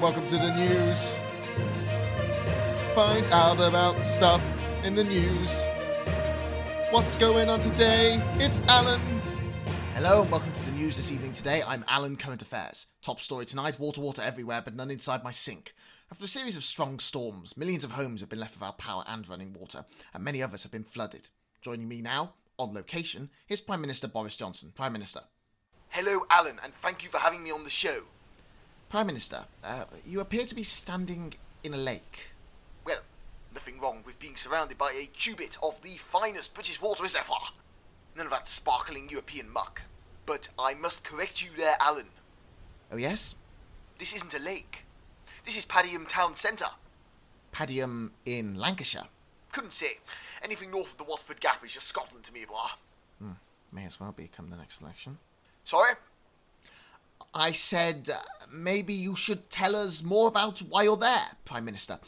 Welcome to the news. Find out about stuff in the news. What's going on today? It's Alan. Hello and welcome to the news this evening. Today, I'm Alan Current Affairs. Top story tonight water, water everywhere, but none inside my sink. After a series of strong storms, millions of homes have been left without power and running water, and many others have been flooded. Joining me now, on location, is Prime Minister Boris Johnson. Prime Minister. Hello, Alan, and thank you for having me on the show. Prime Minister, uh, you appear to be standing in a lake. Well, nothing wrong with being surrounded by a cubit of the finest British water ever. None of that sparkling European muck. But I must correct you there, Alan. Oh, yes? This isn't a lake. This is Padiham Town Centre. Padiham in Lancashire. Couldn't say. Anything north of the Watford Gap is just Scotland to me, blah. Hmm, may as well become the next election. Sorry? I said uh, maybe you should tell us more about why you're there, Prime Minister.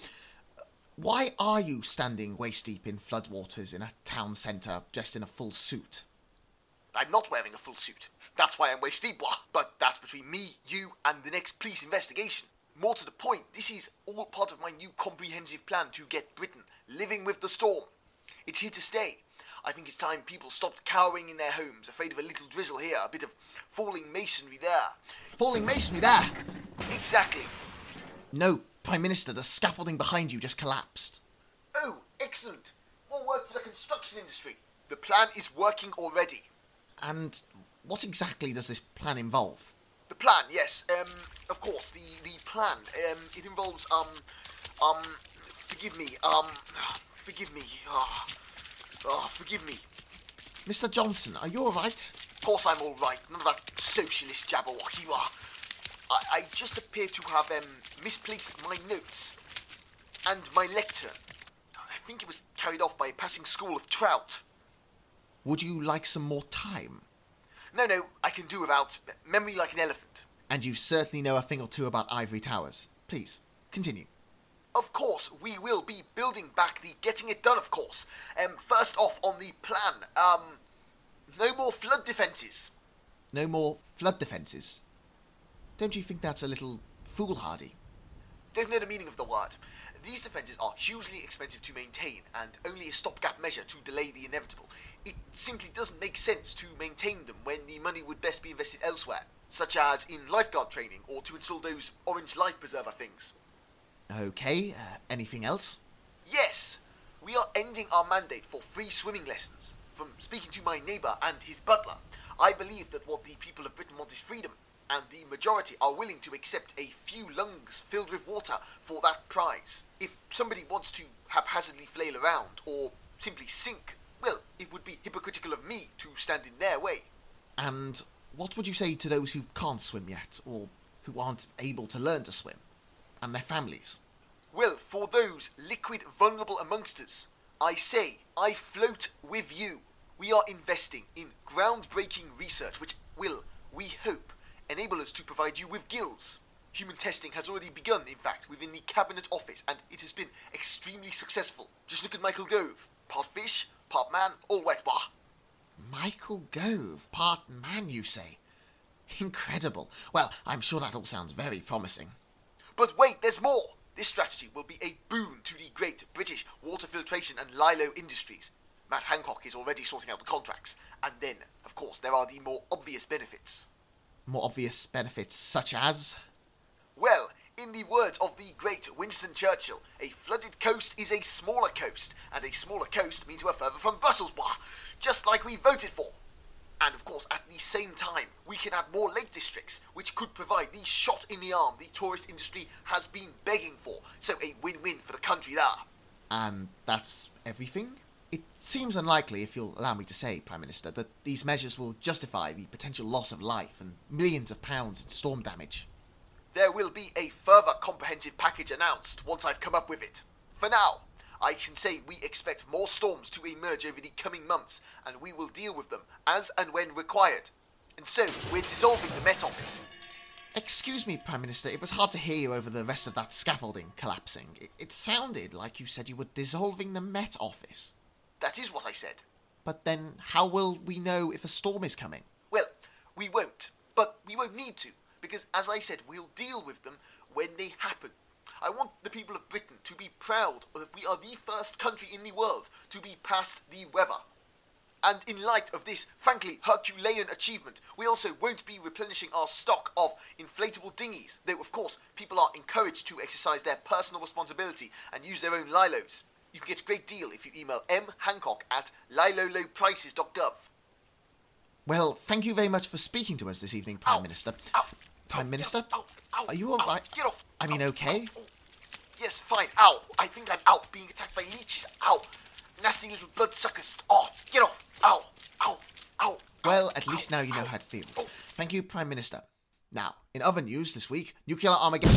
Why are you standing waist deep in floodwaters in a town centre dressed in a full suit? I'm not wearing a full suit. That's why I'm waist deep. But that's between me, you, and the next police investigation. More to the point, this is all part of my new comprehensive plan to get Britain living with the storm. It's here to stay. I think it's time people stopped cowering in their homes, afraid of a little drizzle here, a bit of falling masonry there. Falling masonry there! Exactly. No, Prime Minister, the scaffolding behind you just collapsed. Oh, excellent. More work for the construction industry. The plan is working already. And what exactly does this plan involve? The plan, yes. Um, of course, the, the plan. Um, it involves, um, um, forgive me, um, forgive me. Oh, oh forgive me. Mr. Johnson, are you alright? Of course I'm alright. None of that socialist jabberwocky. Oh, I, I just appear to have um, misplaced my notes and my lectern. I think it was carried off by a passing school of trout. Would you like some more time? No, no, I can do without memory like an elephant. And you certainly know a thing or two about ivory towers. Please, continue. Of course, we will be building back the getting it done, of course. Um, first off on the plan, um, no more flood defences. No more flood defences? Don't you think that's a little foolhardy? Don't know the meaning of the word. These defences are hugely expensive to maintain and only a stopgap measure to delay the inevitable. It simply doesn't make sense to maintain them when the money would best be invested elsewhere, such as in lifeguard training or to install those orange life preserver things. Okay, uh, anything else? Yes, we are ending our mandate for free swimming lessons. From speaking to my neighbour and his butler, I believe that what the people of Britain want is freedom, and the majority are willing to accept a few lungs filled with water for that prize. If somebody wants to haphazardly flail around or simply sink, well, it would be hypocritical of me to stand in their way. And what would you say to those who can't swim yet, or who aren't able to learn to swim, and their families? Well, for those liquid vulnerable amongst us, I say, I float with you. We are investing in groundbreaking research which will, we hope, enable us to provide you with gills. Human testing has already begun, in fact, within the Cabinet Office, and it has been extremely successful. Just look at Michael Gove. Part fish, part man, all wet bah. Michael Gove, part man, you say? Incredible. Well, I'm sure that all sounds very promising. But wait, there's more! This strategy will be a boon to the great British water filtration and lilo industries. Matt Hancock is already sorting out the contracts. And then, of course, there are the more obvious benefits. More obvious benefits such as? Well, in the words of the great Winston Churchill, a flooded coast is a smaller coast, and a smaller coast means we're further from Brussels, blah, just like we voted for. And of course, at the same time, we can add more lake districts, which could provide the shot in the arm the tourist industry has been begging for. So a win-win for the country there. And that's everything? It seems unlikely, if you'll allow me to say, Prime Minister, that these measures will justify the potential loss of life and millions of pounds in storm damage. There will be a further comprehensive package announced once I've come up with it. For now, I can say we expect more storms to emerge over the coming months, and we will deal with them as and when required. And so, we're dissolving the Met Office. Excuse me, Prime Minister, it was hard to hear you over the rest of that scaffolding collapsing. It, it sounded like you said you were dissolving the Met Office. That is what I said. But then, how will we know if a storm is coming? Well, we won't. But we won't need to, because, as I said, we'll deal with them when they happen. I want the people of Britain to be proud that we are the first country in the world to be past the weather. And in light of this, frankly, Herculean achievement, we also won't be replenishing our stock of inflatable dinghies, though, of course, people are encouraged to exercise their personal responsibility and use their own lilos. You can get a great deal if you email mhancock at lilolowprices.gov. Well, thank you very much for speaking to us this evening, Prime Ow. Minister. Ow. Prime Ow, Minister? Are you all right? I mean, okay? Yes, fine. Ow. I think I'm out being attacked by leeches. Ow. Nasty little bloodsuckers. Oh, get off. Ow. Ow. Ow. Well, at least ow, now you know ow. how it feels. Oh. Thank you, Prime Minister. Now, in other news this week, nuclear Armageddon.